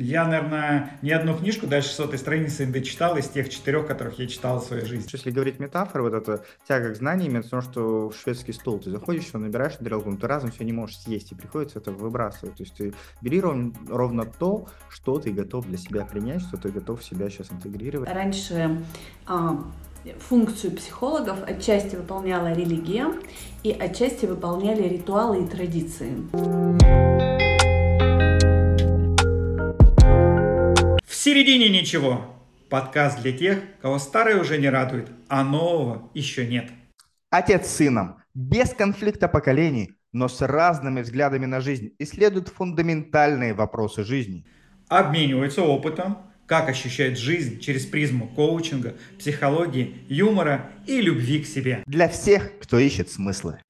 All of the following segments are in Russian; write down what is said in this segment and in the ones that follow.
Я, наверное, ни одну книжку дальше сотой страницы не дочитал из тех четырех, которых я читал в своей жизни. Если говорить метафоры, вот это тяга к знаниям, это то, что в шведский стол ты заходишь, его набираешь тарелку, но ты разом все не можешь съесть, и приходится это выбрасывать. То есть ты бери ровно, ровно то, что ты готов для себя принять, что ты готов в себя сейчас интегрировать. Раньше а, функцию психологов отчасти выполняла религия и отчасти выполняли ритуалы и традиции. Середине ничего. Подкаст для тех, кого старое уже не радует, а нового еще нет. Отец с сыном, без конфликта поколений, но с разными взглядами на жизнь, исследуют фундаментальные вопросы жизни. Обмениваются опытом, как ощущает жизнь через призму коучинга, психологии, юмора и любви к себе. Для всех, кто ищет смыслы.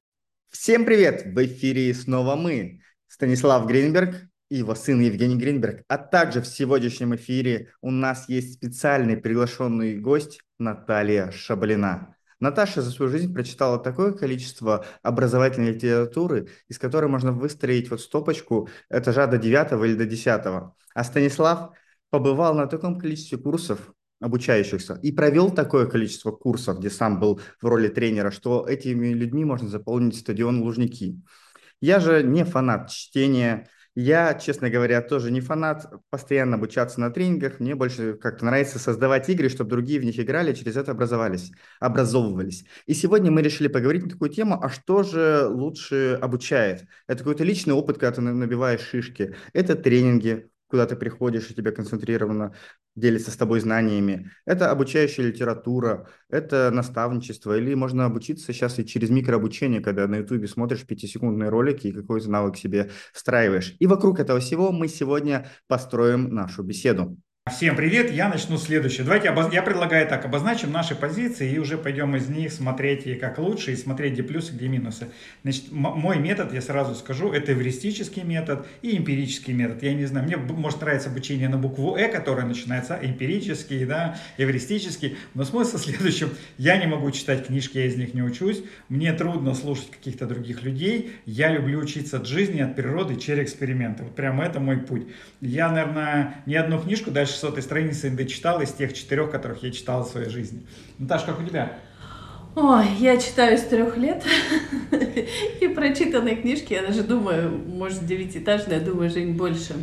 Всем привет! В эфире снова мы, Станислав Гринберг и его сын Евгений Гринберг. А также в сегодняшнем эфире у нас есть специальный приглашенный гость Наталья Шаблина. Наташа за свою жизнь прочитала такое количество образовательной литературы, из которой можно выстроить вот стопочку этажа до 9 или до 10. А Станислав побывал на таком количестве курсов обучающихся и провел такое количество курсов, где сам был в роли тренера, что этими людьми можно заполнить стадион Лужники. Я же не фанат чтения, я, честно говоря, тоже не фанат постоянно обучаться на тренингах. Мне больше как-то нравится создавать игры, чтобы другие в них играли, через это образовались, образовывались. И сегодня мы решили поговорить на такую тему, а что же лучше обучает? Это какой-то личный опыт, когда ты набиваешь шишки. Это тренинги, куда ты приходишь и тебя концентрированно делится с тобой знаниями. Это обучающая литература, это наставничество, или можно обучиться сейчас и через микрообучение, когда на ютубе смотришь пятисекундные ролики и какой-то навык себе встраиваешь. И вокруг этого всего мы сегодня построим нашу беседу. Всем привет, я начну следующее. Давайте обоз... я предлагаю так, обозначим наши позиции и уже пойдем из них смотреть и как лучше, и смотреть где плюсы, где минусы. Значит, мой метод, я сразу скажу, это эвристический метод и эмпирический метод. Я не знаю, мне может нравится обучение на букву Э, которое начинается эмпирический, да, эвристический, но смысл в следующем. Я не могу читать книжки, я из них не учусь, мне трудно слушать каких-то других людей, я люблю учиться от жизни, от природы через эксперименты. Вот прямо это мой путь. Я, наверное, ни одну книжку дальше 600 страницы дочитал из тех четырех, которых я читал в своей жизни. Наташа, как у тебя? Ой, я читаю с трех лет, и прочитанные книжки, я даже думаю, может, девятиэтажные, я думаю, Жень, больше.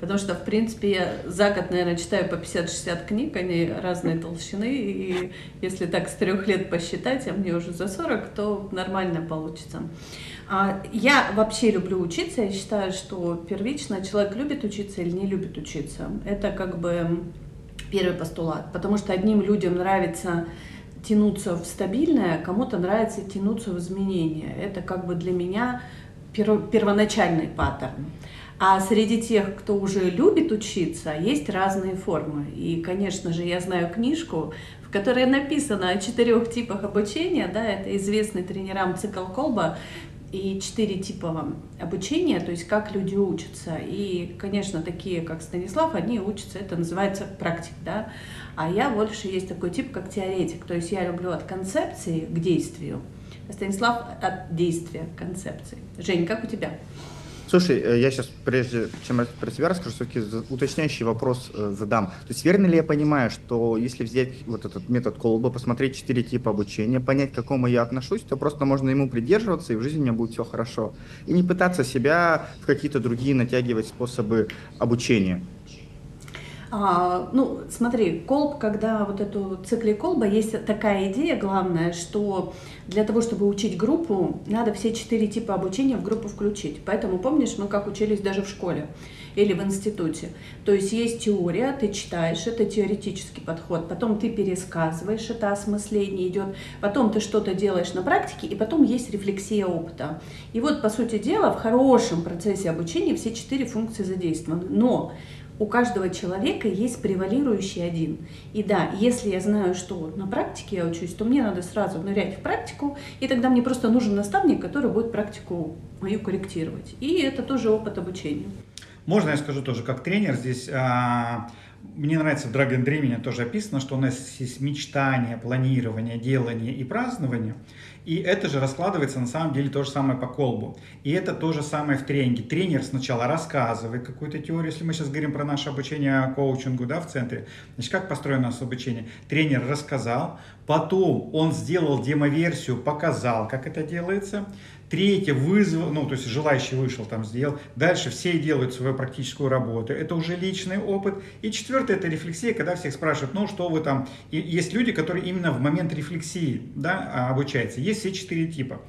Потому что, в принципе, я за год, наверное, читаю по 50-60 книг, они разной толщины, и если так с трех лет посчитать, а мне уже за 40, то нормально получится. А, я вообще люблю учиться, я считаю, что первично человек любит учиться или не любит учиться. Это как бы первый постулат, потому что одним людям нравится тянуться в стабильное, кому-то нравится тянуться в изменения. Это как бы для меня первоначальный паттерн. А среди тех, кто уже любит учиться, есть разные формы. И, конечно же, я знаю книжку, в которой написано о четырех типах обучения. Да, это известный тренерам цикл Колба и четыре типа обучения, то есть как люди учатся. И, конечно, такие, как Станислав, они учатся, это называется практик, да. А я больше есть такой тип, как теоретик, то есть я люблю от концепции к действию, Станислав от действия к концепции. Жень, как у тебя? Слушай, э, я сейчас, прежде чем про тебя расскажу, все-таки уточняющий вопрос э, задам. То есть верно ли я понимаю, что если взять вот этот метод колба, посмотреть четыре типа обучения, понять, к какому я отношусь, то просто можно ему придерживаться, и в жизни у меня будет все хорошо. И не пытаться себя в какие-то другие натягивать способы обучения. А, ну, смотри, колб, когда вот эту цикле колба, есть такая идея главная, что для того, чтобы учить группу, надо все четыре типа обучения в группу включить. Поэтому помнишь, мы как учились даже в школе или в институте. То есть есть теория, ты читаешь, это теоретический подход, потом ты пересказываешь, это осмысление идет, потом ты что-то делаешь на практике, и потом есть рефлексия опыта. И вот, по сути дела, в хорошем процессе обучения все четыре функции задействованы. Но у каждого человека есть превалирующий один. И да, если я знаю, что на практике я учусь, то мне надо сразу нырять в практику, и тогда мне просто нужен наставник, который будет практику мою корректировать. И это тоже опыт обучения. Можно я скажу тоже как тренер здесь? А, мне нравится в Dragon Dreaming тоже описано, что у нас есть мечтание, планирование, делание и празднование. И это же раскладывается на самом деле то же самое по колбу. И это то же самое в тренинге. Тренер сначала рассказывает какую-то теорию, если мы сейчас говорим про наше обучение коучингу да, в центре. Значит, как построено нас обучение? Тренер рассказал, потом он сделал демоверсию, показал, как это делается. Третье, вызвал, ну, то есть желающий вышел, там сделал. Дальше все делают свою практическую работу. Это уже личный опыт. И четвертое, это рефлексия, когда всех спрашивают, ну, что вы там... И есть люди, которые именно в момент рефлексии да, обучаются. Есть все четыре типа.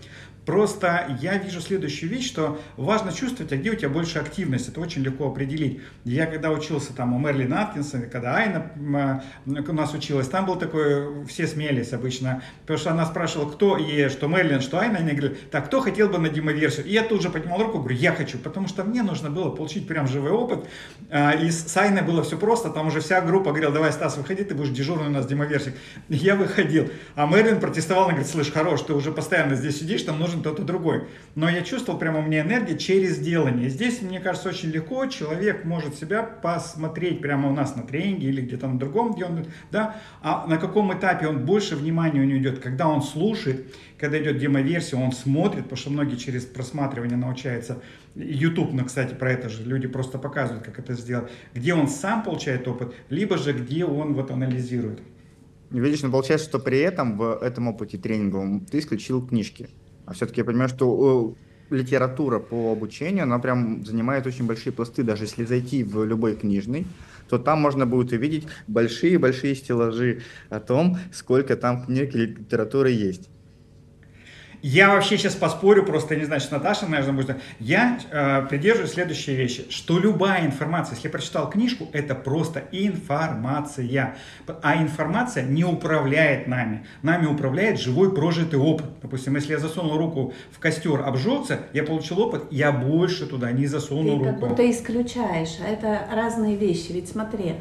Просто я вижу следующую вещь, что важно чувствовать, а где у тебя больше активность. Это очень легко определить. Я когда учился там у Мерлин Аткинса, когда Айна у нас училась, там был такой, все смеялись обычно, потому что она спрашивала, кто ей, что Мерлин, что Айна, они говорили, так, кто хотел бы на демоверсию? И я тут же поднимал руку, говорю, я хочу, потому что мне нужно было получить прям живой опыт. А, и с Айной было все просто, там уже вся группа говорила, давай, Стас, выходи, ты будешь дежурный у нас демоверсик. Я выходил. А Мерлин протестовал, она говорит, слышь, хорош, ты уже постоянно здесь сидишь, там нужно нужен кто-то другой. Но я чувствовал прямо у меня энергия через делание. Здесь, мне кажется, очень легко человек может себя посмотреть прямо у нас на тренинге или где-то на другом, где он, да, а на каком этапе он больше внимания у него идет, когда он слушает, когда идет демоверсия, он смотрит, потому что многие через просматривание научаются. YouTube, ну, кстати, про это же люди просто показывают, как это сделать. Где он сам получает опыт, либо же где он вот анализирует. Видишь, но получается, что при этом в этом опыте тренинговом ты исключил книжки. А все-таки я понимаю, что э, литература по обучению, она прям занимает очень большие пласты. Даже если зайти в любой книжный, то там можно будет увидеть большие-большие стеллажи о том, сколько там книг и литературы есть. Я вообще сейчас поспорю, просто не знаю, что Наташа, наверное, будет. Я э, придерживаюсь следующей вещи, что любая информация, если я прочитал книжку, это просто информация. А информация не управляет нами. Нами управляет живой прожитый опыт. Допустим, если я засунул руку в костер, обжегся, я получил опыт, я больше туда не засуну Ты руку. как будто исключаешь. А это разные вещи. Ведь смотри,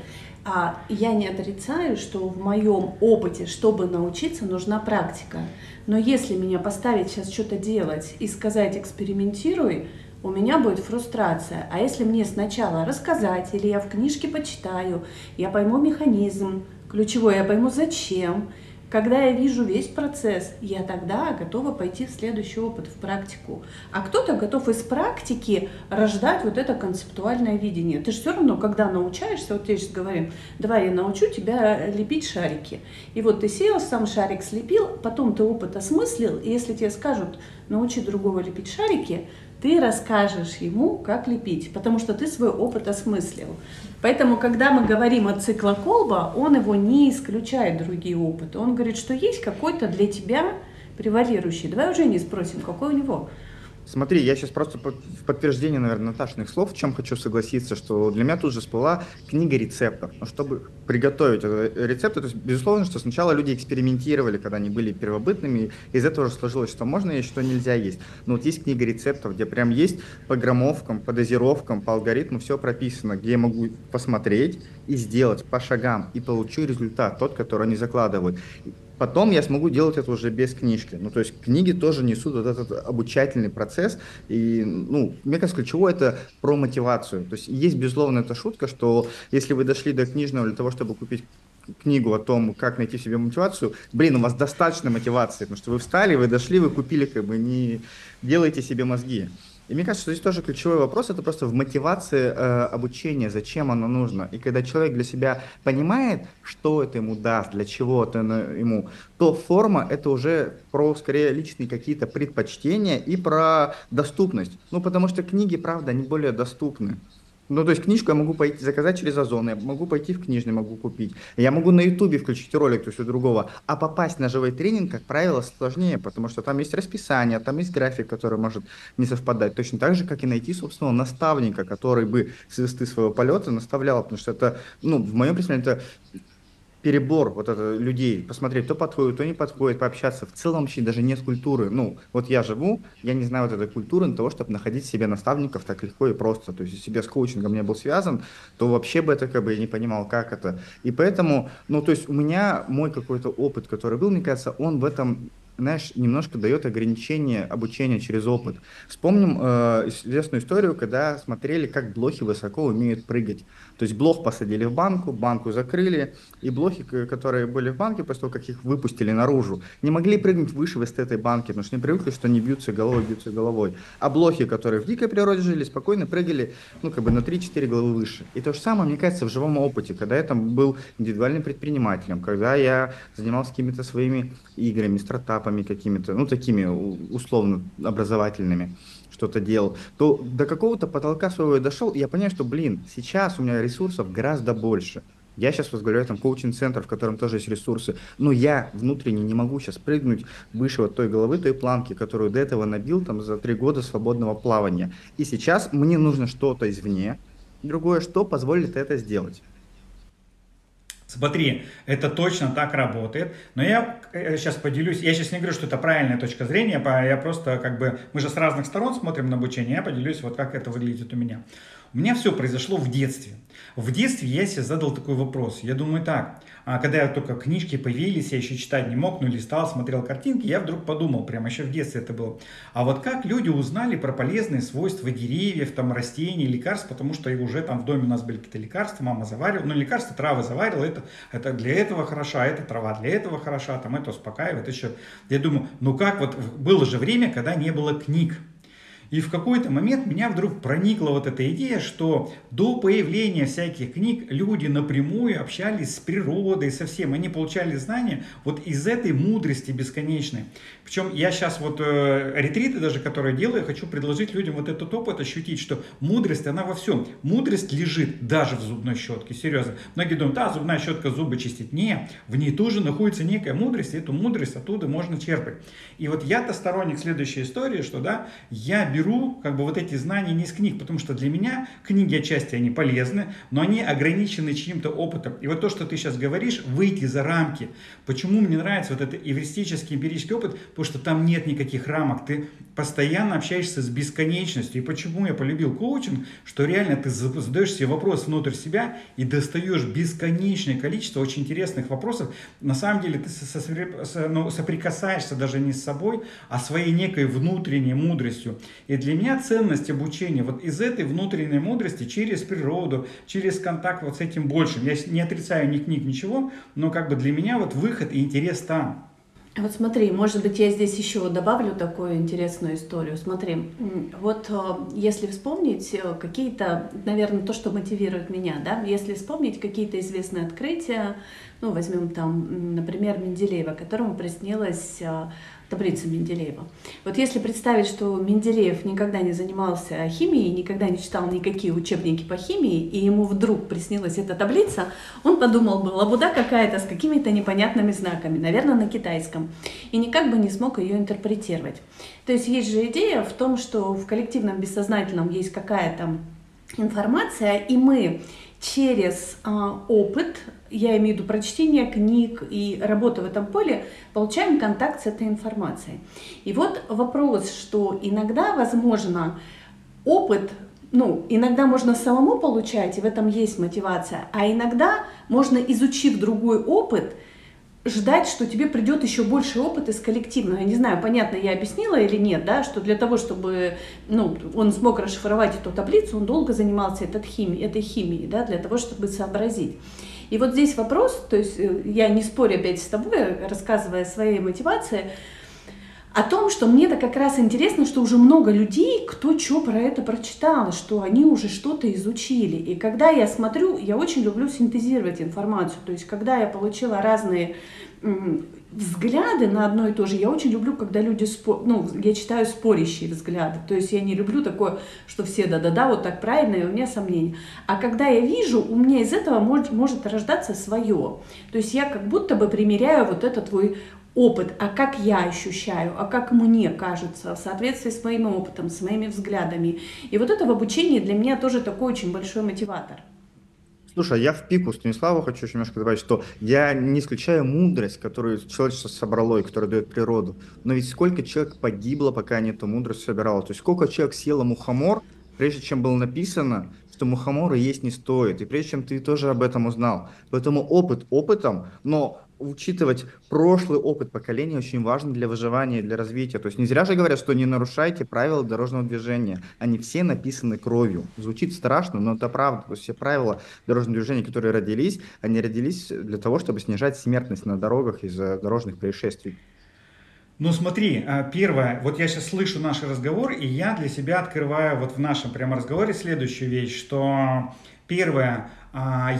а я не отрицаю, что в моем опыте, чтобы научиться, нужна практика. Но если меня поставить сейчас что-то делать и сказать экспериментируй, у меня будет фрустрация. А если мне сначала рассказать, или я в книжке почитаю, я пойму механизм, ключевой, я пойму зачем, когда я вижу весь процесс, я тогда готова пойти в следующий опыт, в практику. А кто-то готов из практики рождать вот это концептуальное видение. Ты же все равно, когда научаешься, вот я сейчас говорим, давай я научу тебя лепить шарики. И вот ты сел, сам шарик слепил, потом ты опыт осмыслил, и если тебе скажут, научи другого лепить шарики, ты расскажешь ему, как лепить, потому что ты свой опыт осмыслил. Поэтому, когда мы говорим о циклоколба, он его не исключает другие опыты. Он говорит, что есть какой-то для тебя превалирующий. Давай уже не спросим, какой у него. Смотри, я сейчас просто в подтверждение, наверное, Наташиных слов, в чем хочу согласиться, что для меня тут же всплыла книга рецептов. Но чтобы приготовить рецепты, то есть, безусловно, что сначала люди экспериментировали, когда они были первобытными, из этого уже сложилось, что можно есть, что нельзя есть. Но вот есть книга рецептов, где прям есть по граммовкам, по дозировкам, по алгоритму все прописано, где я могу посмотреть и сделать по шагам, и получу результат, тот, который они закладывают. Потом я смогу делать это уже без книжки. Ну, то есть книги тоже несут вот этот обучательный процесс. И, ну, мне кажется, ключевое это про мотивацию. То есть есть, безусловно, эта шутка, что если вы дошли до книжного для того, чтобы купить книгу о том, как найти себе мотивацию, блин, у вас достаточно мотивации, потому что вы встали, вы дошли, вы купили, как бы не делайте себе мозги. И мне кажется, что здесь тоже ключевой вопрос, это просто в мотивации э, обучения, зачем оно нужно. И когда человек для себя понимает, что это ему даст, для чего это ему, то форма это уже про, скорее, личные какие-то предпочтения и про доступность. Ну, потому что книги, правда, они более доступны. Ну, то есть книжку я могу пойти заказать через Озон, я могу пойти в книжный, могу купить. Я могу на Ютубе включить ролик, то есть у другого. А попасть на живой тренинг, как правило, сложнее, потому что там есть расписание, там есть график, который может не совпадать. Точно так же, как и найти, собственно, наставника, который бы с высоты своего полета наставлял, потому что это, ну, в моем представлении, это перебор вот это людей, посмотреть, кто подходит, кто не подходит, пообщаться. В целом вообще даже не с культуры. Ну, вот я живу, я не знаю вот этой культуры для того, чтобы находить себе наставников так легко и просто. То есть, если я с коучингом не был связан, то вообще бы это как бы я не понимал, как это. И поэтому, ну, то есть у меня мой какой-то опыт, который был, мне кажется, он в этом знаешь, немножко дает ограничение обучения через опыт. Вспомним э, известную историю, когда смотрели, как блохи высоко умеют прыгать. То есть блох посадили в банку, банку закрыли, и блохи, которые были в банке, после того, как их выпустили наружу, не могли прыгнуть выше вот этой банки, потому что не привыкли, что они бьются головой, бьются головой. А блохи, которые в дикой природе жили, спокойно прыгали, ну, как бы на 3-4 головы выше. И то же самое, мне кажется, в живом опыте, когда я там был индивидуальным предпринимателем, когда я занимался какими-то своими играми, стартапами какими-то, ну, такими условно образовательными что-то делал, то до какого-то потолка своего я дошел, и я понимаю, что, блин, сейчас у меня ресурсов гораздо больше. Я сейчас возглавляю там коучинг-центр, в котором тоже есть ресурсы, но я внутренне не могу сейчас прыгнуть выше вот той головы, той планки, которую до этого набил там за три года свободного плавания. И сейчас мне нужно что-то извне, другое, что позволит это сделать. Смотри, это точно так работает. Но я сейчас э, поделюсь, я сейчас не говорю, что это правильная точка зрения, я просто как бы, мы же с разных сторон смотрим на обучение, я поделюсь, вот как это выглядит у меня. У меня все произошло в детстве. В детстве я себе задал такой вопрос. Я думаю так, когда я только книжки появились, я еще читать не мог, но листал, смотрел картинки, я вдруг подумал, прямо еще в детстве это было, а вот как люди узнали про полезные свойства деревьев, там, растений, лекарств, потому что уже там в доме у нас были какие-то лекарства, мама заваривала, ну, лекарства, травы заварила, это, это для этого хороша, это трава для этого хороша, там, это успокаивает, еще. Я думаю, ну как вот, было же время, когда не было книг, и в какой-то момент меня вдруг проникла вот эта идея, что до появления всяких книг люди напрямую общались с природой, со всем. Они получали знания вот из этой мудрости бесконечной. Причем я сейчас вот э, ретриты даже, которые делаю, хочу предложить людям вот этот опыт ощутить, что мудрость, она во всем. Мудрость лежит даже в зубной щетке, серьезно. Многие думают, да, зубная щетка зубы чистит. Не, в ней тоже находится некая мудрость, и эту мудрость оттуда можно черпать. И вот я-то сторонник следующей истории, что да, я беру беру как бы вот эти знания не из книг, потому что для меня книги отчасти они полезны, но они ограничены чьим-то опытом. И вот то, что ты сейчас говоришь, выйти за рамки. Почему мне нравится вот этот эвристический, эмпирический опыт? Потому что там нет никаких рамок. Ты постоянно общаешься с бесконечностью. И почему я полюбил коучинг? Что реально ты задаешь себе вопрос внутрь себя и достаешь бесконечное количество очень интересных вопросов. На самом деле ты ну, соприкасаешься даже не с собой, а своей некой внутренней мудростью. И для меня ценность обучения вот из этой внутренней мудрости через природу, через контакт вот с этим большим. Я не отрицаю ни книг, ничего, но как бы для меня вот выход и интерес там. Вот смотри, может быть, я здесь еще добавлю такую интересную историю. Смотри, вот э, если вспомнить э, какие-то, наверное, то, что мотивирует меня, да, если вспомнить какие-то известные открытия, ну, возьмем там, например, Менделеева, которому приснилось э, таблица Менделеева. Вот если представить, что Менделеев никогда не занимался химией, никогда не читал никакие учебники по химии, и ему вдруг приснилась эта таблица, он подумал бы, лабуда какая-то с какими-то непонятными знаками, наверное, на китайском, и никак бы не смог ее интерпретировать. То есть есть же идея в том, что в коллективном бессознательном есть какая-то информация, и мы через а, опыт я имею в виду прочтение книг и работа в этом поле, получаем контакт с этой информацией. И вот вопрос, что иногда, возможно, опыт, ну, иногда можно самому получать, и в этом есть мотивация, а иногда можно, изучив другой опыт, ждать, что тебе придет еще больше опыта из коллективного. Я не знаю, понятно я объяснила или нет, да, что для того, чтобы ну, он смог расшифровать эту таблицу, он долго занимался этой химией, этой химией да, для того, чтобы сообразить. И вот здесь вопрос, то есть э, я не спорю опять с тобой, рассказывая о своей мотивации, о том, что мне-то как раз интересно, что уже много людей, кто что про это прочитал, что они уже что-то изучили. И когда я смотрю, я очень люблю синтезировать информацию. То есть, когда я получила разные взгляды на одно и то же. Я очень люблю, когда люди спор... ну, я читаю спорящие взгляды. То есть я не люблю такое, что все да-да-да, вот так правильно, и у меня сомнения. А когда я вижу, у меня из этого может, может рождаться свое. То есть я как будто бы примеряю вот этот твой опыт, а как я ощущаю, а как мне кажется, в соответствии с моим опытом, с моими взглядами. И вот это в обучении для меня тоже такой очень большой мотиватор. Слушай, я в пику Станиславу хочу еще немножко добавить, что я не исключаю мудрость, которую человечество собрало и которую дает природу. Но ведь сколько человек погибло, пока они эту мудрость собирало. То есть сколько человек съело мухомор, прежде чем было написано, что мухомора есть не стоит. И прежде чем ты тоже об этом узнал. Поэтому опыт опытом, но учитывать прошлый опыт поколения очень важно для выживания, для развития. То есть не зря же говорят, что не нарушайте правила дорожного движения. Они все написаны кровью. Звучит страшно, но это правда. То есть все правила дорожного движения, которые родились, они родились для того, чтобы снижать смертность на дорогах из-за дорожных происшествий. Ну смотри, а, первое, вот я сейчас слышу наш разговор, и я для себя открываю вот в нашем прямо разговоре следующую вещь, что первое,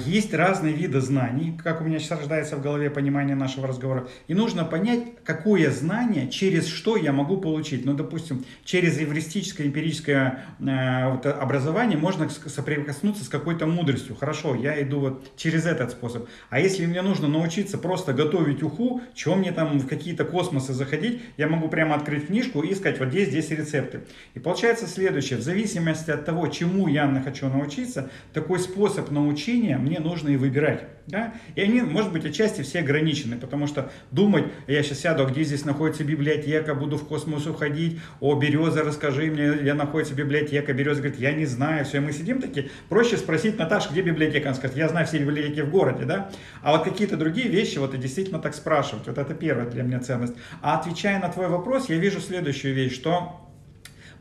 есть разные виды знаний, как у меня сейчас рождается в голове понимание нашего разговора, и нужно понять, какое знание, через что я могу получить. Ну, допустим, через эвристическое, эмпирическое э, образование можно соприкоснуться с какой-то мудростью. Хорошо, я иду вот через этот способ. А если мне нужно научиться просто готовить уху, чего мне там в какие-то космосы заходить, я могу прямо открыть книжку и сказать, вот здесь, здесь рецепты. И получается следующее, в зависимости от того, чему я хочу научиться, такой способ научиться обучения мне нужно и выбирать. Да? И они, может быть, отчасти все ограничены, потому что думать, я сейчас сяду, а где здесь находится библиотека, буду в космос уходить, о, Береза, расскажи мне, где находится библиотека. Береза говорит, я не знаю. Все, и мы сидим такие, проще спросить Наташу, где библиотека. Она скажет, я знаю все библиотеки в городе, да? А вот какие-то другие вещи, вот и действительно так спрашивать, вот это первая для меня ценность. А отвечая на твой вопрос, я вижу следующую вещь, что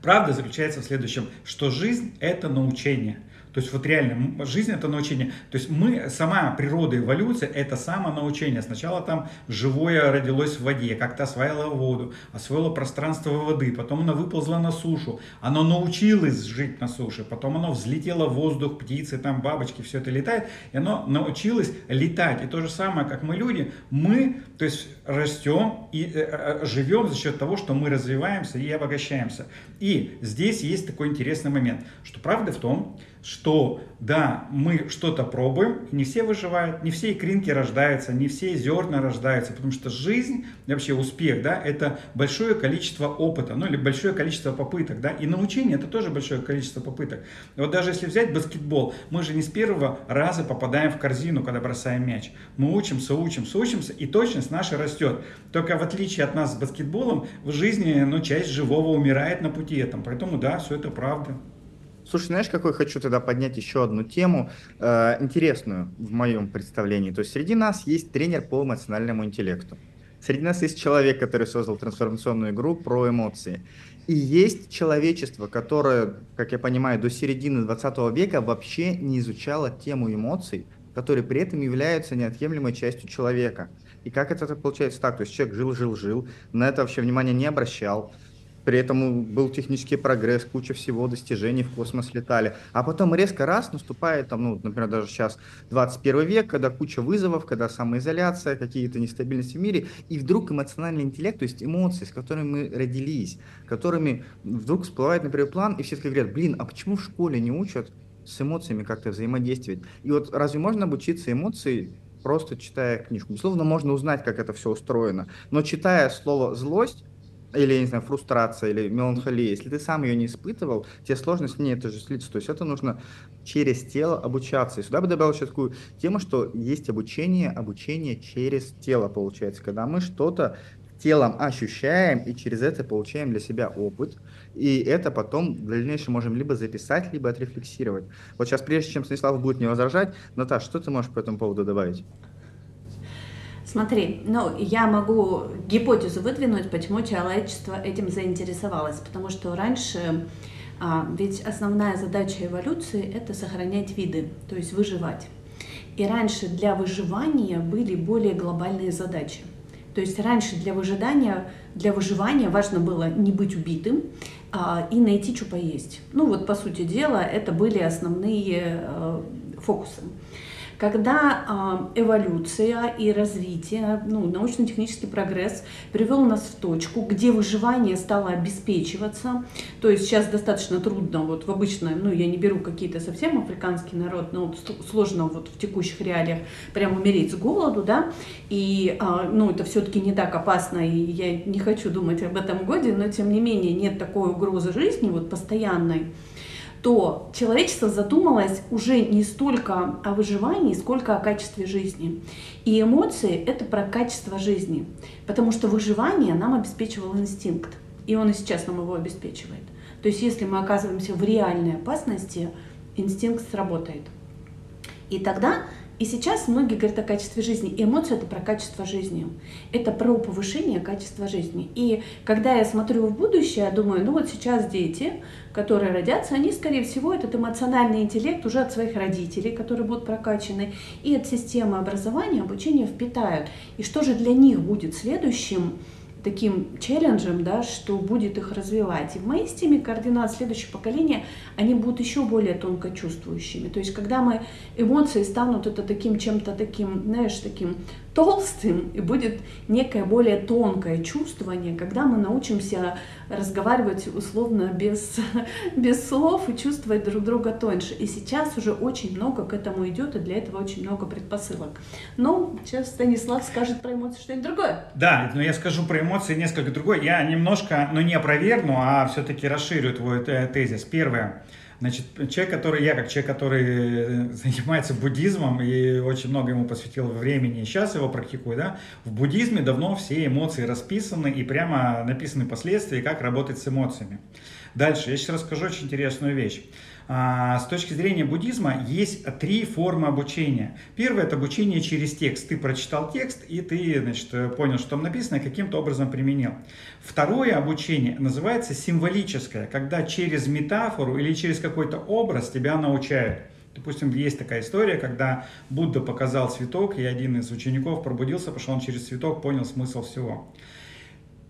Правда заключается в следующем, что жизнь – это научение. То есть вот реально жизнь это научение. То есть мы, сама природа эволюция это самонаучение. Сначала там живое родилось в воде, как-то осваивало воду, освоило пространство воды, потом оно выползло на сушу, оно научилось жить на суше, потом оно взлетело в воздух, птицы, там бабочки, все это летает, и оно научилось летать. И то же самое, как мы люди, мы, то есть растем и э, э, живем за счет того, что мы развиваемся и обогащаемся. И здесь есть такой интересный момент, что правда в том, что да, мы что-то пробуем, не все выживают, не все икринки рождаются, не все зерна рождаются, потому что жизнь, вообще успех, да, это большое количество опыта, ну или большое количество попыток, да, и научение это тоже большое количество попыток. Вот даже если взять баскетбол, мы же не с первого раза попадаем в корзину, когда бросаем мяч. Мы учимся, учимся, учимся, и точность наша растет. Только в отличие от нас с баскетболом, в жизни, ну, часть живого умирает на пути этом, поэтому да, все это правда. Слушай, знаешь, какой хочу тогда поднять еще одну тему, э, интересную в моем представлении. То есть среди нас есть тренер по эмоциональному интеллекту. Среди нас есть человек, который создал трансформационную игру про эмоции. И есть человечество, которое, как я понимаю, до середины 20 века вообще не изучало тему эмоций, которые при этом являются неотъемлемой частью человека. И как это получается так? То есть человек жил, жил, жил, на это вообще внимания не обращал, при этом был технический прогресс, куча всего, достижений в космос летали. А потом резко раз наступает, там, ну, например, даже сейчас 21 век, когда куча вызовов, когда самоизоляция, какие-то нестабильности в мире, и вдруг эмоциональный интеллект, то есть эмоции, с которыми мы родились, которыми вдруг всплывает первый план, и все таки говорят, блин, а почему в школе не учат с эмоциями как-то взаимодействовать? И вот разве можно обучиться эмоции просто читая книжку? Безусловно, можно узнать, как это все устроено, но читая слово «злость», или, я не знаю, фрустрация, или меланхолия, если ты сам ее не испытывал, тебе сложно с ней это же слиться. То есть это нужно через тело обучаться. И сюда бы добавил еще такую тему, что есть обучение, обучение через тело, получается, когда мы что-то телом ощущаем и через это получаем для себя опыт, и это потом в дальнейшем можем либо записать, либо отрефлексировать. Вот сейчас, прежде чем Станислав будет мне возражать, Наташ, что ты можешь по этому поводу добавить? Смотри, ну, я могу гипотезу выдвинуть, почему человечество этим заинтересовалось. Потому что раньше, а, ведь основная задача эволюции – это сохранять виды, то есть выживать. И раньше для выживания были более глобальные задачи. То есть раньше для выжидания, для выживания важно было не быть убитым а, и найти, что поесть. Ну вот, по сути дела, это были основные а, фокусы когда э, эволюция и развитие, ну, научно-технический прогресс привел нас в точку, где выживание стало обеспечиваться. То есть сейчас достаточно трудно, вот в обычной, ну, я не беру какие-то совсем африканский народ, но вот сложно вот в текущих реалиях прям умереть с голоду, да, и, э, ну, это все-таки не так опасно, и я не хочу думать об этом годе, но тем не менее нет такой угрозы жизни, вот постоянной то человечество задумалось уже не столько о выживании, сколько о качестве жизни. И эмоции — это про качество жизни, потому что выживание нам обеспечивал инстинкт, и он и сейчас нам его обеспечивает. То есть если мы оказываемся в реальной опасности, инстинкт сработает. И тогда и сейчас многие говорят о качестве жизни. И эмоции это про качество жизни. Это про повышение качества жизни. И когда я смотрю в будущее, я думаю, ну вот сейчас дети, которые родятся, они, скорее всего, этот эмоциональный интеллект уже от своих родителей, которые будут прокачаны, и от системы образования, обучения впитают. И что же для них будет следующим? Таким челленджем, да, что будет их развивать. И в моей системе координат следующего поколения, они будут еще более тонко чувствующими. То есть, когда мы эмоции станут это таким чем-то таким, знаешь, таким толстым, и будет некое более тонкое чувствование, когда мы научимся разговаривать условно без, без слов и чувствовать друг друга тоньше. И сейчас уже очень много к этому идет, и для этого очень много предпосылок. Но сейчас Станислав скажет про эмоции что-нибудь другое. Да, но я скажу про эмоции несколько другое. Я немножко, ну не опровергну, а все-таки расширю твой тезис. Первое. Значит, человек, который, я как человек, который э, занимается буддизмом и очень много ему посвятил времени, сейчас его практикую, да, в буддизме давно все эмоции расписаны и прямо написаны последствия, как работать с эмоциями. Дальше, я сейчас расскажу очень интересную вещь. А, с точки зрения буддизма есть три формы обучения. Первое – это обучение через текст. Ты прочитал текст, и ты значит, понял, что там написано, и каким-то образом применил. Второе обучение называется символическое, когда через метафору или через какой-то образ тебя научают. Допустим, есть такая история, когда Будда показал цветок, и один из учеников пробудился, потому что он через цветок понял смысл всего.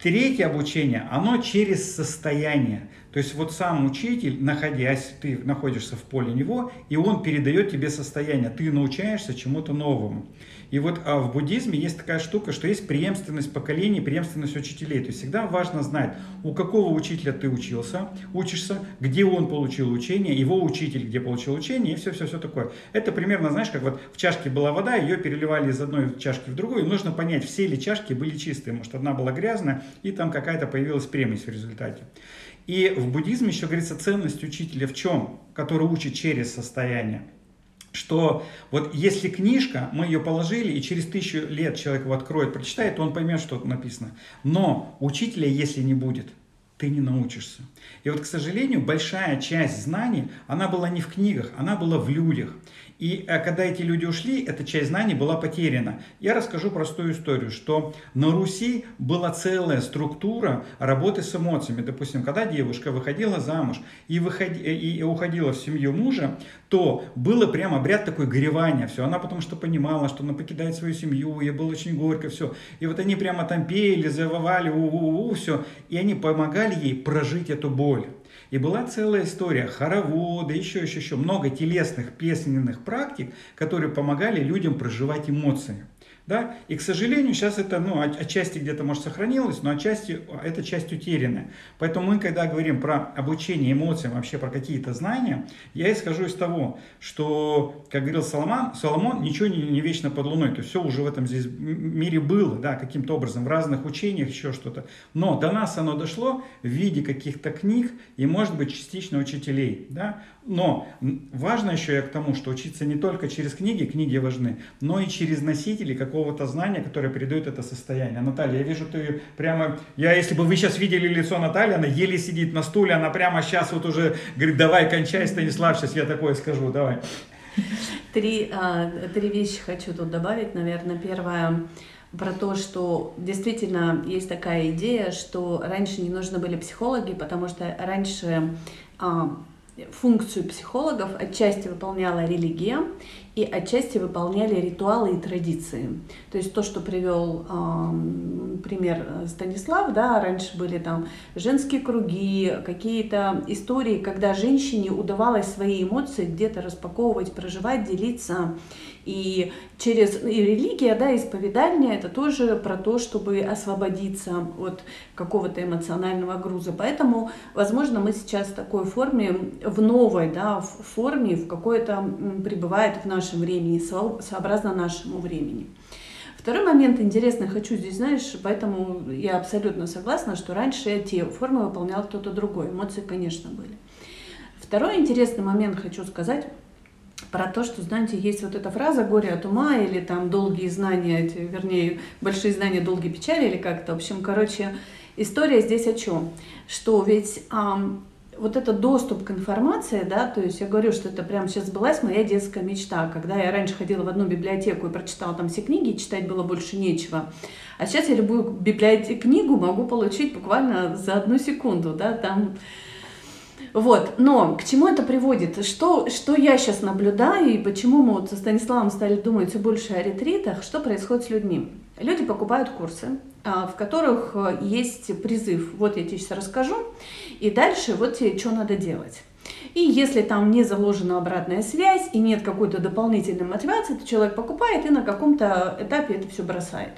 Третье обучение, оно через состояние. То есть вот сам учитель, находясь, ты находишься в поле него, и он передает тебе состояние, ты научаешься чему-то новому. И вот а в буддизме есть такая штука, что есть преемственность поколений, преемственность учителей. То есть всегда важно знать, у какого учителя ты учился, учишься, где он получил учение, его учитель где получил учение, и все-все-все такое. Это примерно, знаешь, как вот в чашке была вода, ее переливали из одной чашки в другую, и нужно понять, все ли чашки были чистые, может одна была грязная, и там какая-то появилась примесь в результате. И в буддизме еще говорится ценность учителя в чем? Который учит через состояние. Что вот если книжка, мы ее положили, и через тысячу лет человек его откроет, прочитает, то он поймет, что тут написано. Но учителя, если не будет, ты не научишься. И вот, к сожалению, большая часть знаний, она была не в книгах, она была в людях. И э, когда эти люди ушли, эта часть знаний была потеряна. Я расскажу простую историю, что на Руси была целая структура работы с эмоциями. Допустим, когда девушка выходила замуж и, выходи, э, и уходила в семью мужа, то было прям обряд такой горевания. Все. Она потому что понимала, что она покидает свою семью, ей было очень горько, все. И вот они прямо там пели, завывали, у-у-у, все. И они помогали ей прожить эту боль. И была целая история хоровода, еще, еще, еще много телесных песенных практик, которые помогали людям проживать эмоции. Да? И, к сожалению, сейчас это ну, отчасти где-то, может, сохранилось, но отчасти эта часть утеряна. Поэтому мы, когда говорим про обучение эмоциям, вообще про какие-то знания, я исхожу из того, что, как говорил Соломон, Соломон ничего не, не вечно под луной. То есть все уже в этом здесь мире было, да, каким-то образом, в разных учениях, еще что-то. Но до нас оно дошло в виде каких-то книг и, может быть, частично учителей. Да? Но важно еще я к тому, что учиться не только через книги, книги важны, но и через носители какого-то знания, которое передает это состояние. Наталья, я вижу, ты прямо, я, если бы вы сейчас видели лицо Натальи, она еле сидит на стуле, она прямо сейчас вот уже говорит, давай, кончай, Станислав, сейчас я такое скажу, давай. Три, а, три вещи хочу тут добавить, наверное. Первое, про то, что действительно есть такая идея, что раньше не нужны были психологи, потому что раньше а, функцию психологов отчасти выполняла религия и отчасти выполняли ритуалы и традиции. То есть то, что привел э, пример Станислав, да, раньше были там женские круги, какие-то истории, когда женщине удавалось свои эмоции где-то распаковывать, проживать, делиться. И через и религия, да, исповедание, это тоже про то, чтобы освободиться от какого-то эмоционального груза. Поэтому, возможно, мы сейчас в такой форме, в новой да, в форме, в какой-то пребывает в нашем времени, сообразно нашему времени. Второй момент интересный хочу здесь, знаешь, поэтому я абсолютно согласна, что раньше эти формы выполнял кто-то другой. Эмоции, конечно, были. Второй интересный момент хочу сказать – про то, что, знаете, есть вот эта фраза «горе от ума» или там «долгие знания», эти, вернее, «большие знания, долгие печали» или как-то. В общем, короче, история здесь о чем? Что ведь вот этот доступ к информации, да, то есть я говорю, что это прямо сейчас сбылась моя детская мечта, когда я раньше ходила в одну библиотеку и прочитала там все книги, читать было больше нечего. А сейчас я любую библиотеку, книгу могу получить буквально за одну секунду, да, там вот, но к чему это приводит? Что, что я сейчас наблюдаю и почему мы вот со Станиславом стали думать все больше о ретритах, что происходит с людьми? Люди покупают курсы, а, в которых э, есть призыв, вот я тебе сейчас расскажу, и дальше вот тебе что надо делать. И если там не заложена обратная связь и нет какой-то дополнительной мотивации, то человек покупает и на каком-то этапе это все бросает.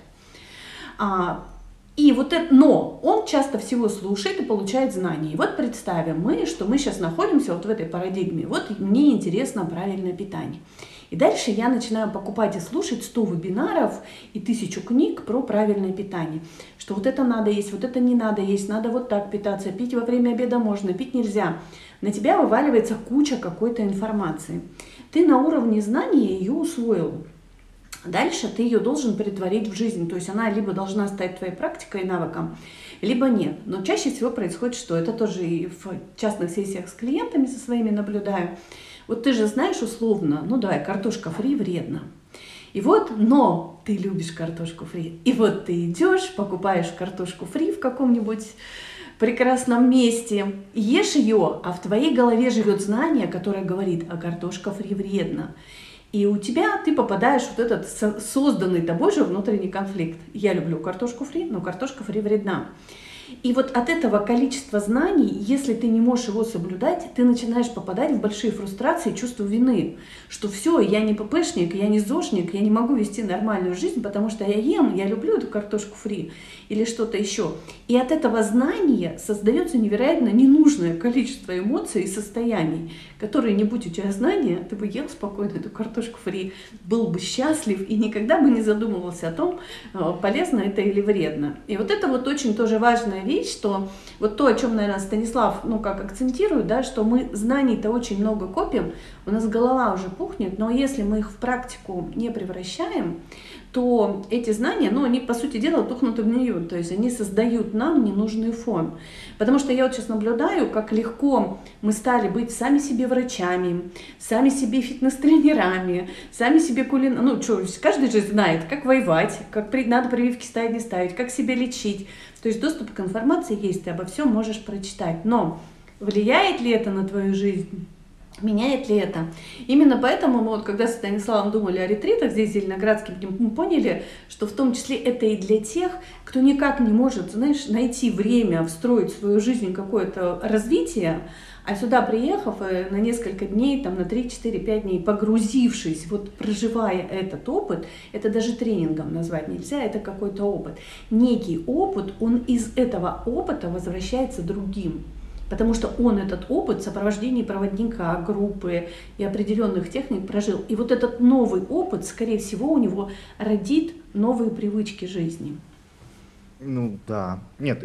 И вот это, но он часто всего слушает и получает знания. И вот представим мы, что мы сейчас находимся вот в этой парадигме. Вот мне интересно правильное питание. И дальше я начинаю покупать и слушать 100 вебинаров и тысячу книг про правильное питание. Что вот это надо есть, вот это не надо есть, надо вот так питаться, пить во время обеда можно, пить нельзя. На тебя вываливается куча какой-то информации. Ты на уровне знания ее усвоил. Дальше ты ее должен притворить в жизнь. То есть она либо должна стать твоей практикой и навыком, либо нет. Но чаще всего происходит что? Это тоже и в частных сессиях с клиентами со своими наблюдаю. Вот ты же знаешь условно, ну давай, картошка фри вредно. И вот, но ты любишь картошку фри. И вот ты идешь, покупаешь картошку фри в каком-нибудь прекрасном месте, ешь ее, а в твоей голове живет знание, которое говорит, а картошка фри вредно. И у тебя ты попадаешь вот этот созданный тобой же внутренний конфликт. Я люблю картошку фри, но картошка фри вредна. И вот от этого количества знаний, если ты не можешь его соблюдать, ты начинаешь попадать в большие фрустрации, чувство вины, что все, я не ППшник, я не ЗОшник, я не могу вести нормальную жизнь, потому что я ем, я люблю эту картошку фри или что-то еще. И от этого знания создается невероятно ненужное количество эмоций и состояний, которые, не будь у тебя знания, ты бы ел спокойно эту картошку фри, был бы счастлив и никогда бы не задумывался о том, э, полезно это или вредно. И вот это вот очень тоже важная вещь, что вот то, о чем, наверное, Станислав, ну, как акцентирует, да, что мы знаний-то очень много копим, у нас голова уже пухнет, но если мы их в практику не превращаем, то эти знания, ну, они, по сути дела, тухнут и гниют, то есть они создают нам ненужный фон. Потому что я вот сейчас наблюдаю, как легко мы стали быть сами себе врачами, сами себе фитнес-тренерами, сами себе кулин... Ну, что, каждый же знает, как воевать, как при... надо прививки ставить, не ставить, как себя лечить. То есть доступ к информации есть, ты обо всем можешь прочитать. Но влияет ли это на твою жизнь? Меняет ли это? Именно поэтому мы вот когда с Станиславом думали о ретритах здесь, в Зеленоградске, мы поняли, что в том числе это и для тех, кто никак не может, знаешь, найти время, встроить в свою жизнь какое-то развитие, а сюда приехав э, на несколько дней, там на 3, 4, 5 дней, погрузившись, вот проживая этот опыт, это даже тренингом назвать нельзя, это какой-то опыт. Некий опыт, он из этого опыта возвращается другим. Потому что он этот опыт сопровождения проводника, группы и определенных техник прожил. И вот этот новый опыт, скорее всего, у него родит новые привычки жизни. Ну да. Нет,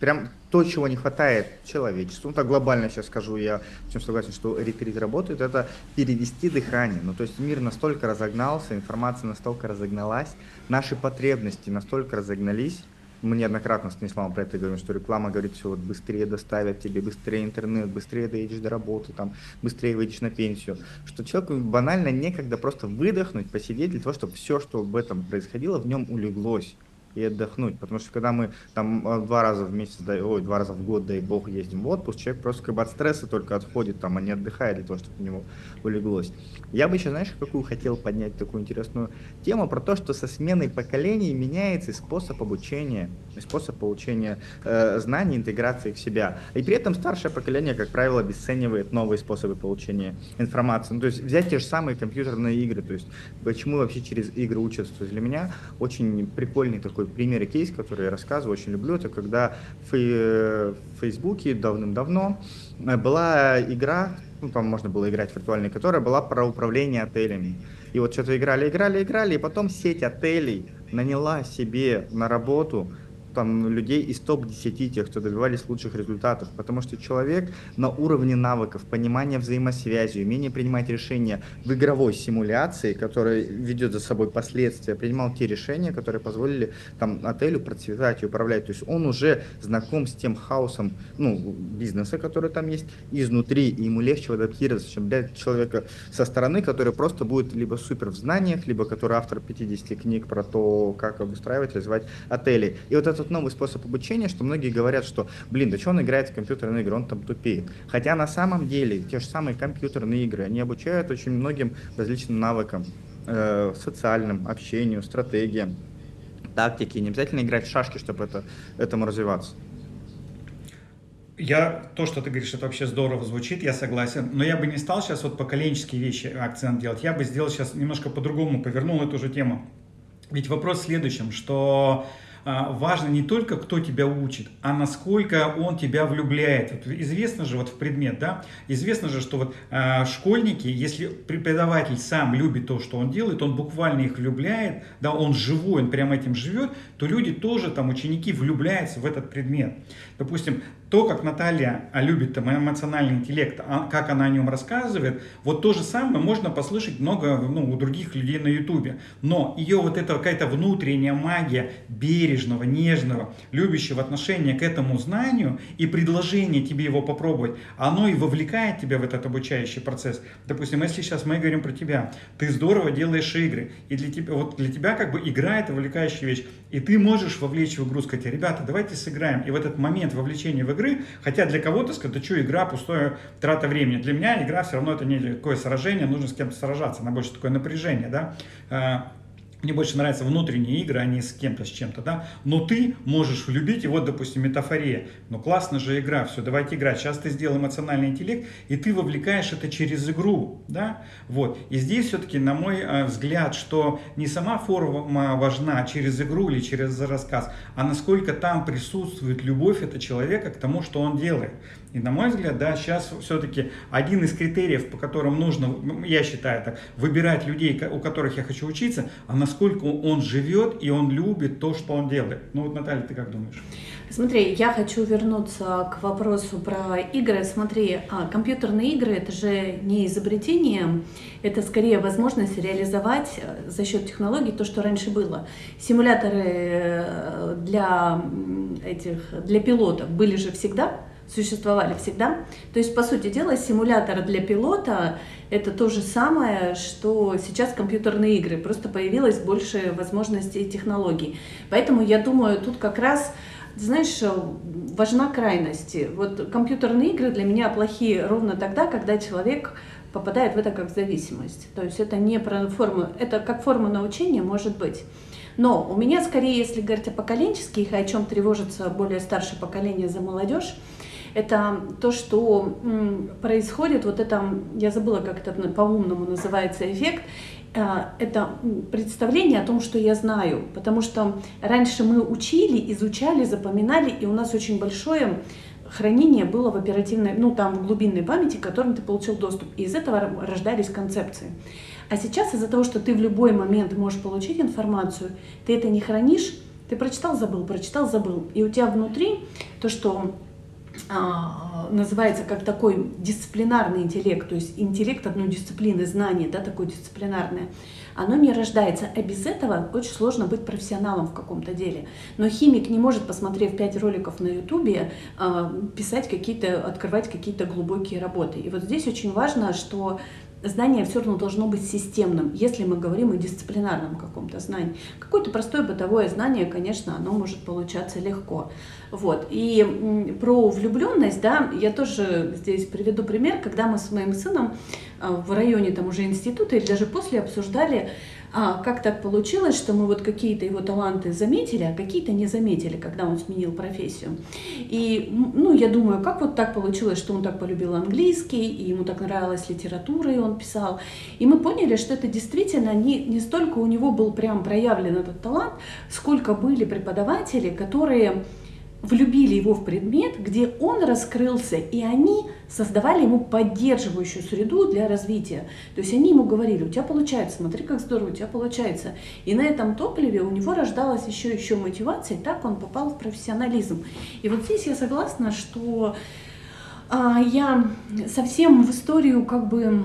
прям то, чего не хватает человечеству, ну так глобально сейчас скажу, я в чем согласен, что ретрит работает, это перевести дыхание. Ну то есть мир настолько разогнался, информация настолько разогналась, наши потребности настолько разогнались, мы неоднократно с Станиславом про это говорим, что реклама говорит, все вот быстрее доставят тебе, быстрее интернет, быстрее доедешь до работы, там, быстрее выйдешь на пенсию. Что человеку банально некогда просто выдохнуть, посидеть для того, чтобы все, что в этом происходило, в нем улеглось и отдохнуть. Потому что когда мы там э, два раза в месяц, ой, два раза в год, дай бог, ездим в отпуск, человек просто как бы от стресса только отходит, там, а не отдыхает для того, чтобы у него улеглось. Я бы еще, знаешь, какую хотел поднять такую интересную тему про то, что со сменой поколений меняется и способ обучения, и способ получения э, знаний, интеграции в себя. И при этом старшее поколение, как правило, обесценивает новые способы получения информации. Ну, то есть взять те же самые компьютерные игры, то есть почему вообще через игры учатся. То есть для меня очень прикольный такой пример и кейс, который я рассказываю, очень люблю, это когда в Фейсбуке давным-давно э, была игра, ну там можно было играть в виртуальной, которая была про управление отелями. И вот что-то играли, играли, играли, и потом сеть отелей наняла себе на работу там людей из топ-10 тех, кто добивались лучших результатов, потому что человек на уровне навыков, понимания взаимосвязи, умения принимать решения в игровой симуляции, которая ведет за собой последствия, принимал те решения, которые позволили там отелю процветать и управлять. То есть он уже знаком с тем хаосом ну, бизнеса, который там есть, изнутри, и ему легче адаптироваться, чем для человека со стороны, который просто будет либо супер в знаниях, либо который автор 50 книг про то, как обустраивать, развивать отели. И вот этот новый способ обучения, что многие говорят, что, блин, да что он играет в компьютерные игры, он там тупеет. Хотя на самом деле те же самые компьютерные игры, они обучают очень многим различным навыкам, э, социальным, общению, стратегиям, тактике. Не обязательно играть в шашки, чтобы это, этому развиваться. Я, то, что ты говоришь, это вообще здорово звучит, я согласен. Но я бы не стал сейчас вот поколенческие вещи акцент делать. Я бы сделал сейчас немножко по-другому, повернул эту же тему. Ведь вопрос в следующем, что важно не только, кто тебя учит, а насколько он тебя влюбляет. Вот известно же вот в предмет, да, известно же, что вот э, школьники, если преподаватель сам любит то, что он делает, он буквально их влюбляет, да, он живой, он прямо этим живет, то люди тоже, там, ученики влюбляются в этот предмет. Допустим, то, как Наталья любит там, эмоциональный интеллект, а, как она о нем рассказывает, вот то же самое можно послышать много ну, у других людей на ютубе. Но ее вот эта какая-то внутренняя магия бережного, нежного, любящего отношения к этому знанию и предложение тебе его попробовать, оно и вовлекает тебя в этот обучающий процесс. Допустим, если сейчас мы говорим про тебя, ты здорово делаешь игры, и для тебя, вот для тебя как бы игра это вовлекающая вещь, и ты можешь вовлечь в игру, сказать, ребята, давайте сыграем, и в этот момент вовлечения в игры игры, хотя для кого-то сказать, да что, игра, пустое трата времени. Для меня игра все равно это не такое сражение, нужно с кем-то сражаться, она больше такое напряжение, да. Мне больше нравятся внутренние игры, а не с кем-то, с чем-то, да. Но ты можешь влюбить, и вот, допустим, метафория. Ну, классно же игра, все, давайте играть. Сейчас ты сделал эмоциональный интеллект, и ты вовлекаешь это через игру, да. Вот. И здесь все-таки, на мой э, взгляд, что не сама форма важна через игру или через рассказ, а насколько там присутствует любовь этого человека к тому, что он делает. И на мой взгляд, да, сейчас все-таки один из критериев, по которым нужно, я считаю так, выбирать людей, у которых я хочу учиться, а насколько он живет и он любит то, что он делает. Ну вот, Наталья, ты как думаешь? Смотри, я хочу вернуться к вопросу про игры. Смотри, а, компьютерные игры это же не изобретение, это скорее возможность реализовать э, за счет технологий то, что раньше было. Симуляторы э, для этих для пилотов были же всегда, существовали всегда. То есть, по сути дела, симулятор для пилота – это то же самое, что сейчас компьютерные игры. Просто появилось больше возможностей и технологий. Поэтому я думаю, тут как раз знаешь, важна крайность. Вот компьютерные игры для меня плохие ровно тогда, когда человек попадает в это как зависимость. То есть это не про форму, это как форма научения может быть. Но у меня скорее, если говорить о поколенческих, о чем тревожится более старшее поколение за молодежь, это то, что происходит, вот это, я забыла, как это по-умному называется эффект, э, это представление о том, что я знаю. Потому что раньше мы учили, изучали, запоминали, и у нас очень большое хранение было в оперативной, ну там в глубинной памяти, к которым ты получил доступ. И из этого рождались концепции. А сейчас из-за того, что ты в любой момент можешь получить информацию, ты это не хранишь, ты прочитал, забыл, прочитал, забыл. И у тебя внутри то, что называется как такой дисциплинарный интеллект, то есть интеллект одной дисциплины, знание, да, такое дисциплинарное, оно не рождается. А без этого очень сложно быть профессионалом в каком-то деле. Но химик не может, посмотрев пять роликов на ютубе, а, писать какие-то, открывать какие-то глубокие работы. И вот здесь очень важно, что знание все равно должно быть системным, если мы говорим о дисциплинарном каком-то знании. Какое-то простое бытовое знание, конечно, оно может получаться легко. Вот. И про влюбленность, да, я тоже здесь приведу пример, когда мы с моим сыном а, в районе там уже института или даже после обсуждали, а как так получилось, что мы вот какие-то его таланты заметили, а какие-то не заметили, когда он сменил профессию. И, ну, я думаю, как вот так получилось, что он так полюбил английский, и ему так нравилась литература, и он писал. И мы поняли, что это действительно не, не столько у него был прям проявлен этот талант, сколько были преподаватели, которые влюбили его в предмет, где он раскрылся, и они создавали ему поддерживающую среду для развития. То есть они ему говорили, у тебя получается, смотри, как здорово, у тебя получается. И на этом топливе у него рождалась еще еще мотивация, и так он попал в профессионализм. И вот здесь я согласна, что а, я совсем в историю как бы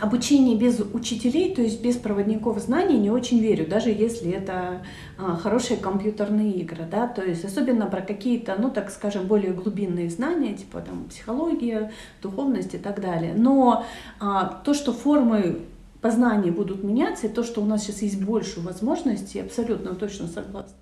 обучение без учителей, то есть без проводников знаний, не очень верю, даже если это а, хорошие компьютерные игры, да, то есть особенно про какие-то, ну так скажем, более глубинные знания, типа там психология, духовность и так далее. Но а, то, что формы познания будут меняться, и то, что у нас сейчас есть больше возможностей, абсолютно точно согласна.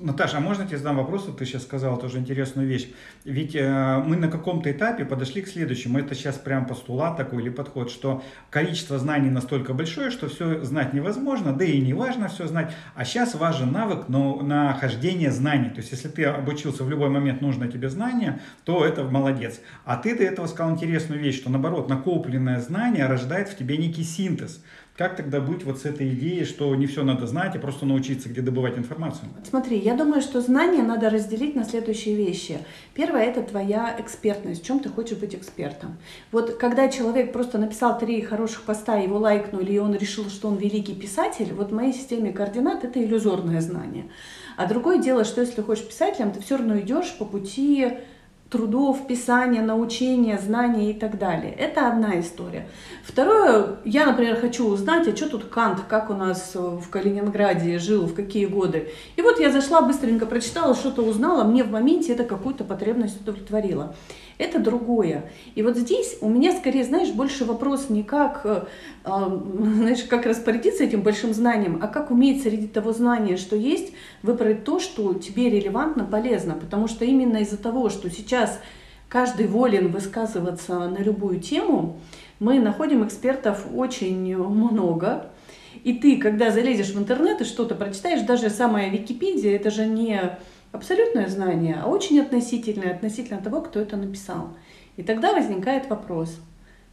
Наташа, а можно я тебе задам вопрос? Вот ты сейчас сказала тоже интересную вещь. Ведь э, мы на каком-то этапе подошли к следующему. Это сейчас прям постулат такой или подход, что количество знаний настолько большое, что все знать невозможно, да и не важно все знать. А сейчас важен навык но, нахождения знаний. То есть, если ты обучился в любой момент нужно тебе знание, то это молодец. А ты до этого сказал интересную вещь, что наоборот, накопленное знание рождает в тебе некий синтез. Как тогда быть вот с этой идеей, что не все надо знать, а просто научиться, где добывать информацию? Смотри, я думаю, что знания надо разделить на следующие вещи. Первое – это твоя экспертность, в чем ты хочешь быть экспертом. Вот когда человек просто написал три хороших поста, его лайкнули, и он решил, что он великий писатель, вот в моей системе координат это иллюзорное знание. А другое дело, что если хочешь писателем, ты все равно идешь по пути трудов, писания, научения, знания и так далее. Это одна история. Второе, я, например, хочу узнать, а что тут Кант, как у нас в Калининграде жил, в какие годы. И вот я зашла, быстренько прочитала, что-то узнала, мне в моменте это какую-то потребность удовлетворило это другое. И вот здесь у меня скорее, знаешь, больше вопрос не как, э, знаешь, как распорядиться этим большим знанием, а как уметь среди того знания, что есть, выбрать то, что тебе релевантно, полезно. Потому что именно из-за того, что сейчас каждый волен высказываться на любую тему, мы находим экспертов очень много. И ты, когда залезешь в интернет и что-то прочитаешь, даже самая Википедия, это же не абсолютное знание, а очень относительное, относительно того, кто это написал. И тогда возникает вопрос,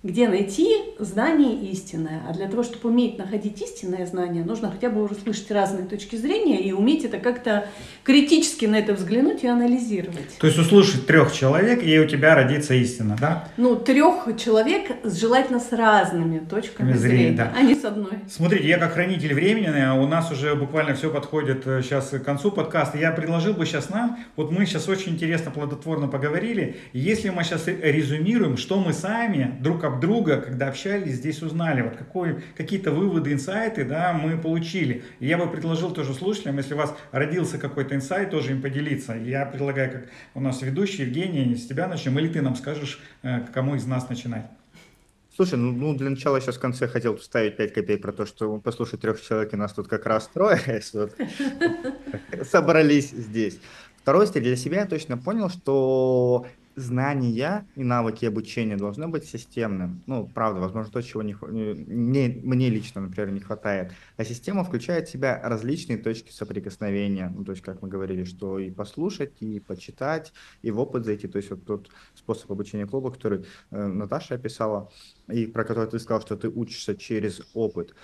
где найти знание истинное. А для того, чтобы уметь находить истинное знание, нужно хотя бы услышать разные точки зрения и уметь это как-то критически на это взглянуть и анализировать. То есть услышать трех человек, и у тебя родится истина, да? Ну, трех человек желательно с разными точками зрения, зрения да. а не с одной. Смотрите, я как хранитель времени, а у нас уже буквально все подходит сейчас э, к концу подкаста. Я предложил бы сейчас нам, вот мы сейчас очень интересно, плодотворно поговорили, если мы сейчас резюмируем, что мы сами друг об друга, когда общались, здесь узнали, вот какой, какие-то выводы, инсайты, да, мы получили. И я бы предложил тоже слушателям, если у вас родился какой-то инсайт, тоже им поделиться. Я предлагаю, как у нас ведущий Евгений, с тебя начнем, или ты нам скажешь, э, кому из нас начинать. Слушай, ну, ну для начала сейчас в конце хотел вставить 5 копеек про то, что послушать трех человек, и нас тут как раз трое собрались здесь. Второе, для себя я точно понял, что знания и навыки обучения должны быть системным. Ну, правда, возможно, то, чего не, мне, мне лично, например, не хватает. А система включает в себя различные точки соприкосновения. Ну, то есть, как мы говорили, что и послушать, и почитать, и в опыт зайти. То есть, вот тот способ обучения клуба, который э, Наташа описала, и про который ты сказал, что ты учишься через опыт.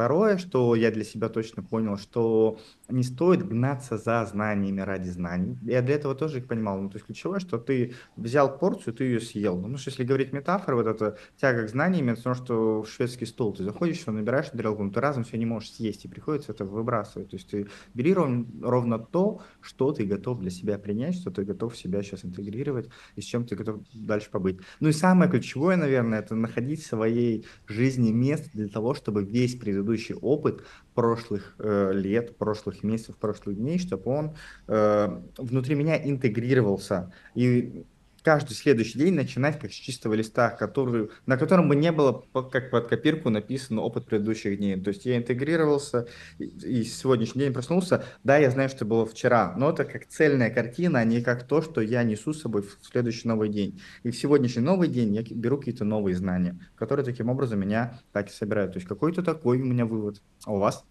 Второе, что я для себя точно понял, что не стоит гнаться за знаниями ради знаний. Я для этого тоже их понимал. Ну, то есть ключевое, что ты взял порцию, ты ее съел. Ну, потому что если говорить метафоры, вот это тяга к знаниям, это то, что в шведский стол ты заходишь, что набираешь тарелку, ты разом все не можешь съесть, и приходится это выбрасывать. То есть ты бери ровно, ровно то, что ты готов для себя принять, что ты готов себя сейчас интегрировать, и с чем ты готов дальше побыть. Ну и самое ключевое, наверное, это находить в своей жизни место для того, чтобы весь предыдущий опыт прошлых э, лет, прошлых месяцев, прошлых дней, чтобы он э, внутри меня интегрировался. И каждый следующий день начинать как с чистого листа, который, на котором бы не было как под копирку написан опыт предыдущих дней. То есть я интегрировался и, и сегодняшний день проснулся. Да, я знаю, что было вчера, но это как цельная картина, а не как то, что я несу с собой в следующий новый день. И в сегодняшний новый день я беру какие-то новые знания, которые таким образом меня так и собирают. То есть какой-то такой у меня вывод. А у вас?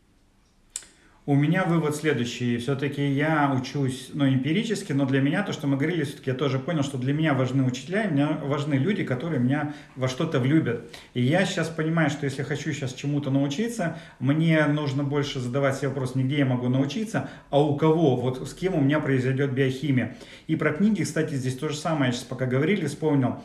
У меня вывод следующий. Все-таки я учусь, ну, эмпирически, но для меня то, что мы говорили, все-таки я тоже понял, что для меня важны учителя, и меня важны люди, которые меня во что-то влюбят. И я сейчас понимаю, что если хочу сейчас чему-то научиться, мне нужно больше задавать себе вопрос, не где я могу научиться, а у кого, вот с кем у меня произойдет биохимия. И про книги, кстати, здесь то же самое, я сейчас пока говорили, вспомнил.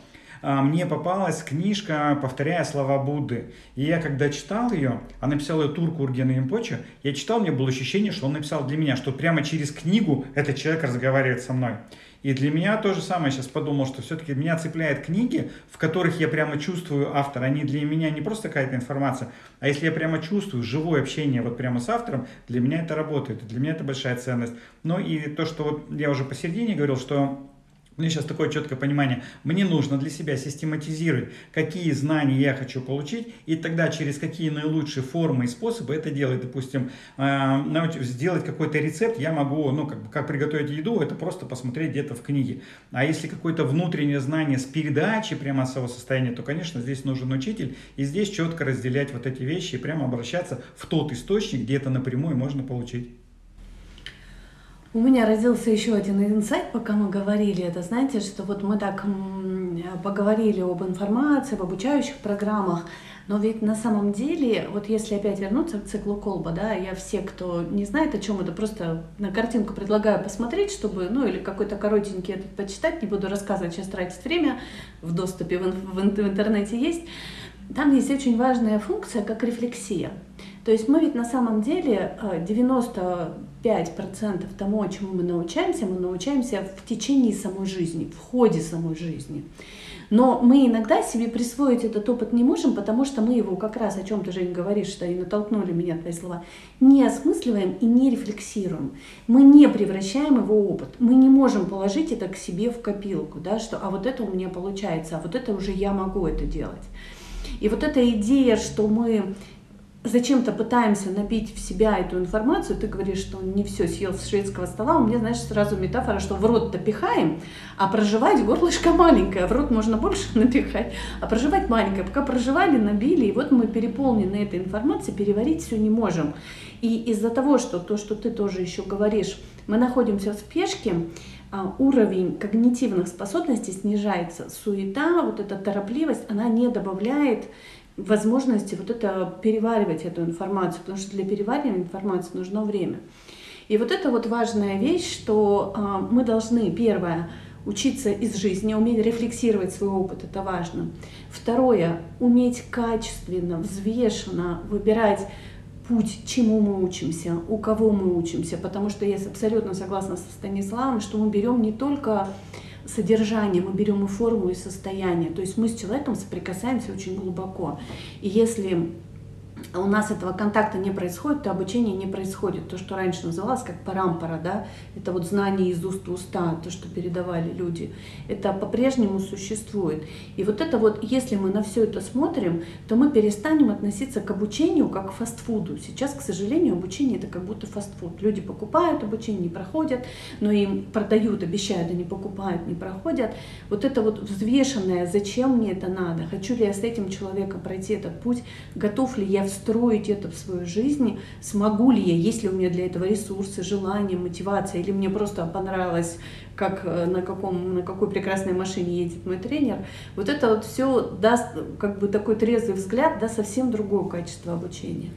А, мне попалась книжка «Повторяя слова Будды». И я когда читал ее, а написал ее Турку Урген Римпоче, я читал, мне было ощущение, что он написал для меня, что прямо через книгу этот человек разговаривает со мной. И для меня то же самое, сейчас подумал, что все-таки меня цепляют книги, в которых я прямо чувствую автора. Они для меня не просто какая-то информация, а если я прямо чувствую живое общение вот прямо с автором, для меня это работает. Для меня это большая ценность. Ну и то, что вот я уже посередине говорил, что у меня сейчас такое четкое понимание. Мне нужно для себя систематизировать, какие знания я хочу получить, и тогда через какие наилучшие формы и способы это делать. Допустим, э, сделать какой-то рецепт я могу, ну, как, как приготовить еду, это просто посмотреть где-то в книге. А если какое-то внутреннее знание с передачи прямо своего состояния, то, конечно, здесь нужен учитель, и здесь четко разделять вот эти вещи и прямо обращаться в тот источник, где это напрямую можно получить. У меня родился еще один инсайт, пока мы говорили это. Знаете, что вот мы так поговорили об информации, об обучающих программах, но ведь на самом деле, вот если опять вернуться к циклу Колба, да, я все, кто не знает, о чем это, просто на картинку предлагаю посмотреть, чтобы, ну, или какой-то коротенький этот почитать, не буду рассказывать, сейчас тратить время, в доступе в, в, в интернете есть. Там есть очень важная функция, как рефлексия. То есть мы ведь на самом деле 95% э, тому, чему мы научаемся, мы научаемся в течение самой жизни, в ходе самой жизни. Но мы иногда себе присвоить этот опыт не можем, потому что мы его как раз, о чем ты, Жень, говоришь, что и натолкнули меня твои слова, не осмысливаем и не рефлексируем. Мы не превращаем его опыт. Мы не можем положить это к себе в копилку, да, что а вот это у меня получается, а вот это уже я могу это делать. И вот эта идея, что мы зачем-то пытаемся набить в себя эту информацию, ты говоришь, что не все съел с шведского стола, у меня, знаешь, сразу метафора, что в рот-то пихаем, а проживать горлышко маленькое, в рот можно больше напихать, а проживать маленькое. Пока проживали, набили, и вот мы переполнены этой информацией, переварить все не можем. И из-за того, что то, что ты тоже еще говоришь, мы находимся в спешке, а, уровень когнитивных способностей снижается. Суета, вот эта торопливость, она не добавляет возможности вот это переваривать эту информацию, потому что для переваривания информации нужно время. И вот это вот важная вещь, что э, мы должны, первое, учиться из жизни, уметь рефлексировать свой опыт, это важно. Второе, уметь качественно, взвешенно выбирать путь, чему мы учимся, у кого мы учимся, потому что я абсолютно согласна со Станиславом, что мы берем не только содержание, мы берем и форму, и состояние. То есть мы с человеком соприкасаемся очень глубоко. И если у нас этого контакта не происходит, то обучение не происходит. То, что раньше называлось как парампара, да, это вот знание из уст в уста, то, что передавали люди, это по-прежнему существует. И вот это вот, если мы на все это смотрим, то мы перестанем относиться к обучению как к фастфуду. Сейчас, к сожалению, обучение это как будто фастфуд. Люди покупают обучение, не проходят, но им продают, обещают, а не покупают, не проходят. Вот это вот взвешенное, зачем мне это надо, хочу ли я с этим человеком пройти этот путь, готов ли я встроить это в свою жизнь, смогу ли я, есть ли у меня для этого ресурсы, желание, мотивация, или мне просто понравилось, как э, на, каком, на какой прекрасной машине едет мой тренер. Вот это вот все даст как бы такой трезвый взгляд, да, совсем другое качество обучения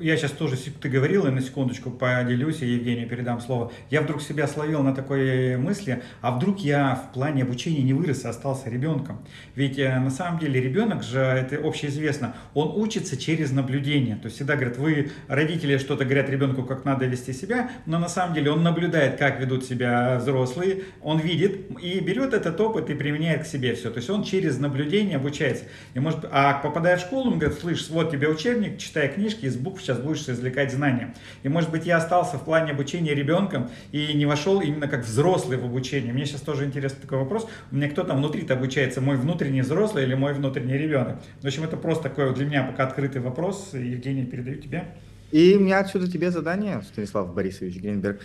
я сейчас тоже, ты говорил, и на секундочку поделюсь, и Евгению передам слово. Я вдруг себя словил на такой мысли, а вдруг я в плане обучения не вырос, а остался ребенком. Ведь э, на самом деле ребенок же, это общеизвестно, он учится через наблюдение. То есть всегда говорят, вы, родители, что-то говорят ребенку, как надо вести себя, но на самом деле он наблюдает, как ведут себя взрослые, он видит и берет этот опыт и применяет к себе все. То есть он через наблюдение обучается. И может, а попадая в школу, он говорит, слышь, вот тебе учебник, читай книжки из букв сейчас будешь извлекать знания. И может быть я остался в плане обучения ребенком и не вошел именно как взрослый в обучение. Мне сейчас тоже интересный такой вопрос. У меня кто там внутри-то обучается, мой внутренний взрослый или мой внутренний ребенок? В общем, это просто такой для меня пока открытый вопрос. Евгений, передаю тебе. И у меня отсюда тебе задание, Станислав Борисович Гринберг.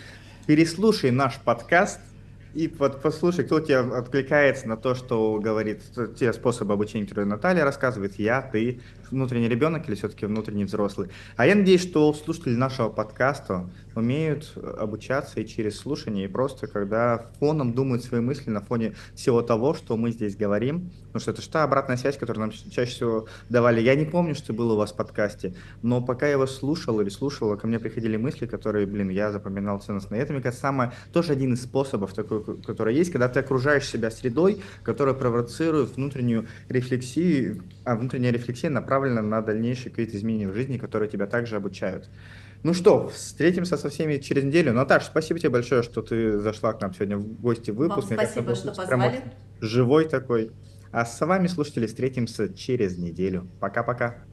Переслушай наш подкаст И вот послушай, кто тебе откликается на то, что говорит, те способы обучения, которые Наталья рассказывает, я, ты, внутренний ребенок или все-таки внутренний взрослый. А я надеюсь, что слушатели нашего подкаста умеют обучаться и через слушание, и просто когда фоном думают свои мысли на фоне всего того, что мы здесь говорим. Потому что это та обратная связь, которую нам чаще всего давали. Я не помню, что было у вас в подкасте, но пока я вас слушал или слушала, ко мне приходили мысли, которые, блин, я запоминал ценностно. И это, мне кажется, самое, тоже один из способов такой, который есть, когда ты окружаешь себя средой, которая провоцирует внутреннюю рефлексию, а внутренняя рефлексия направлена на дальнейшие какие-то изменения в жизни, которые тебя также обучают. Ну что, встретимся со всеми через неделю. Наташа, спасибо тебе большое, что ты зашла к нам сегодня в гости в выпуск. Вам спасибо, что позвали. Живой такой. А с вами, слушатели, встретимся через неделю. Пока-пока.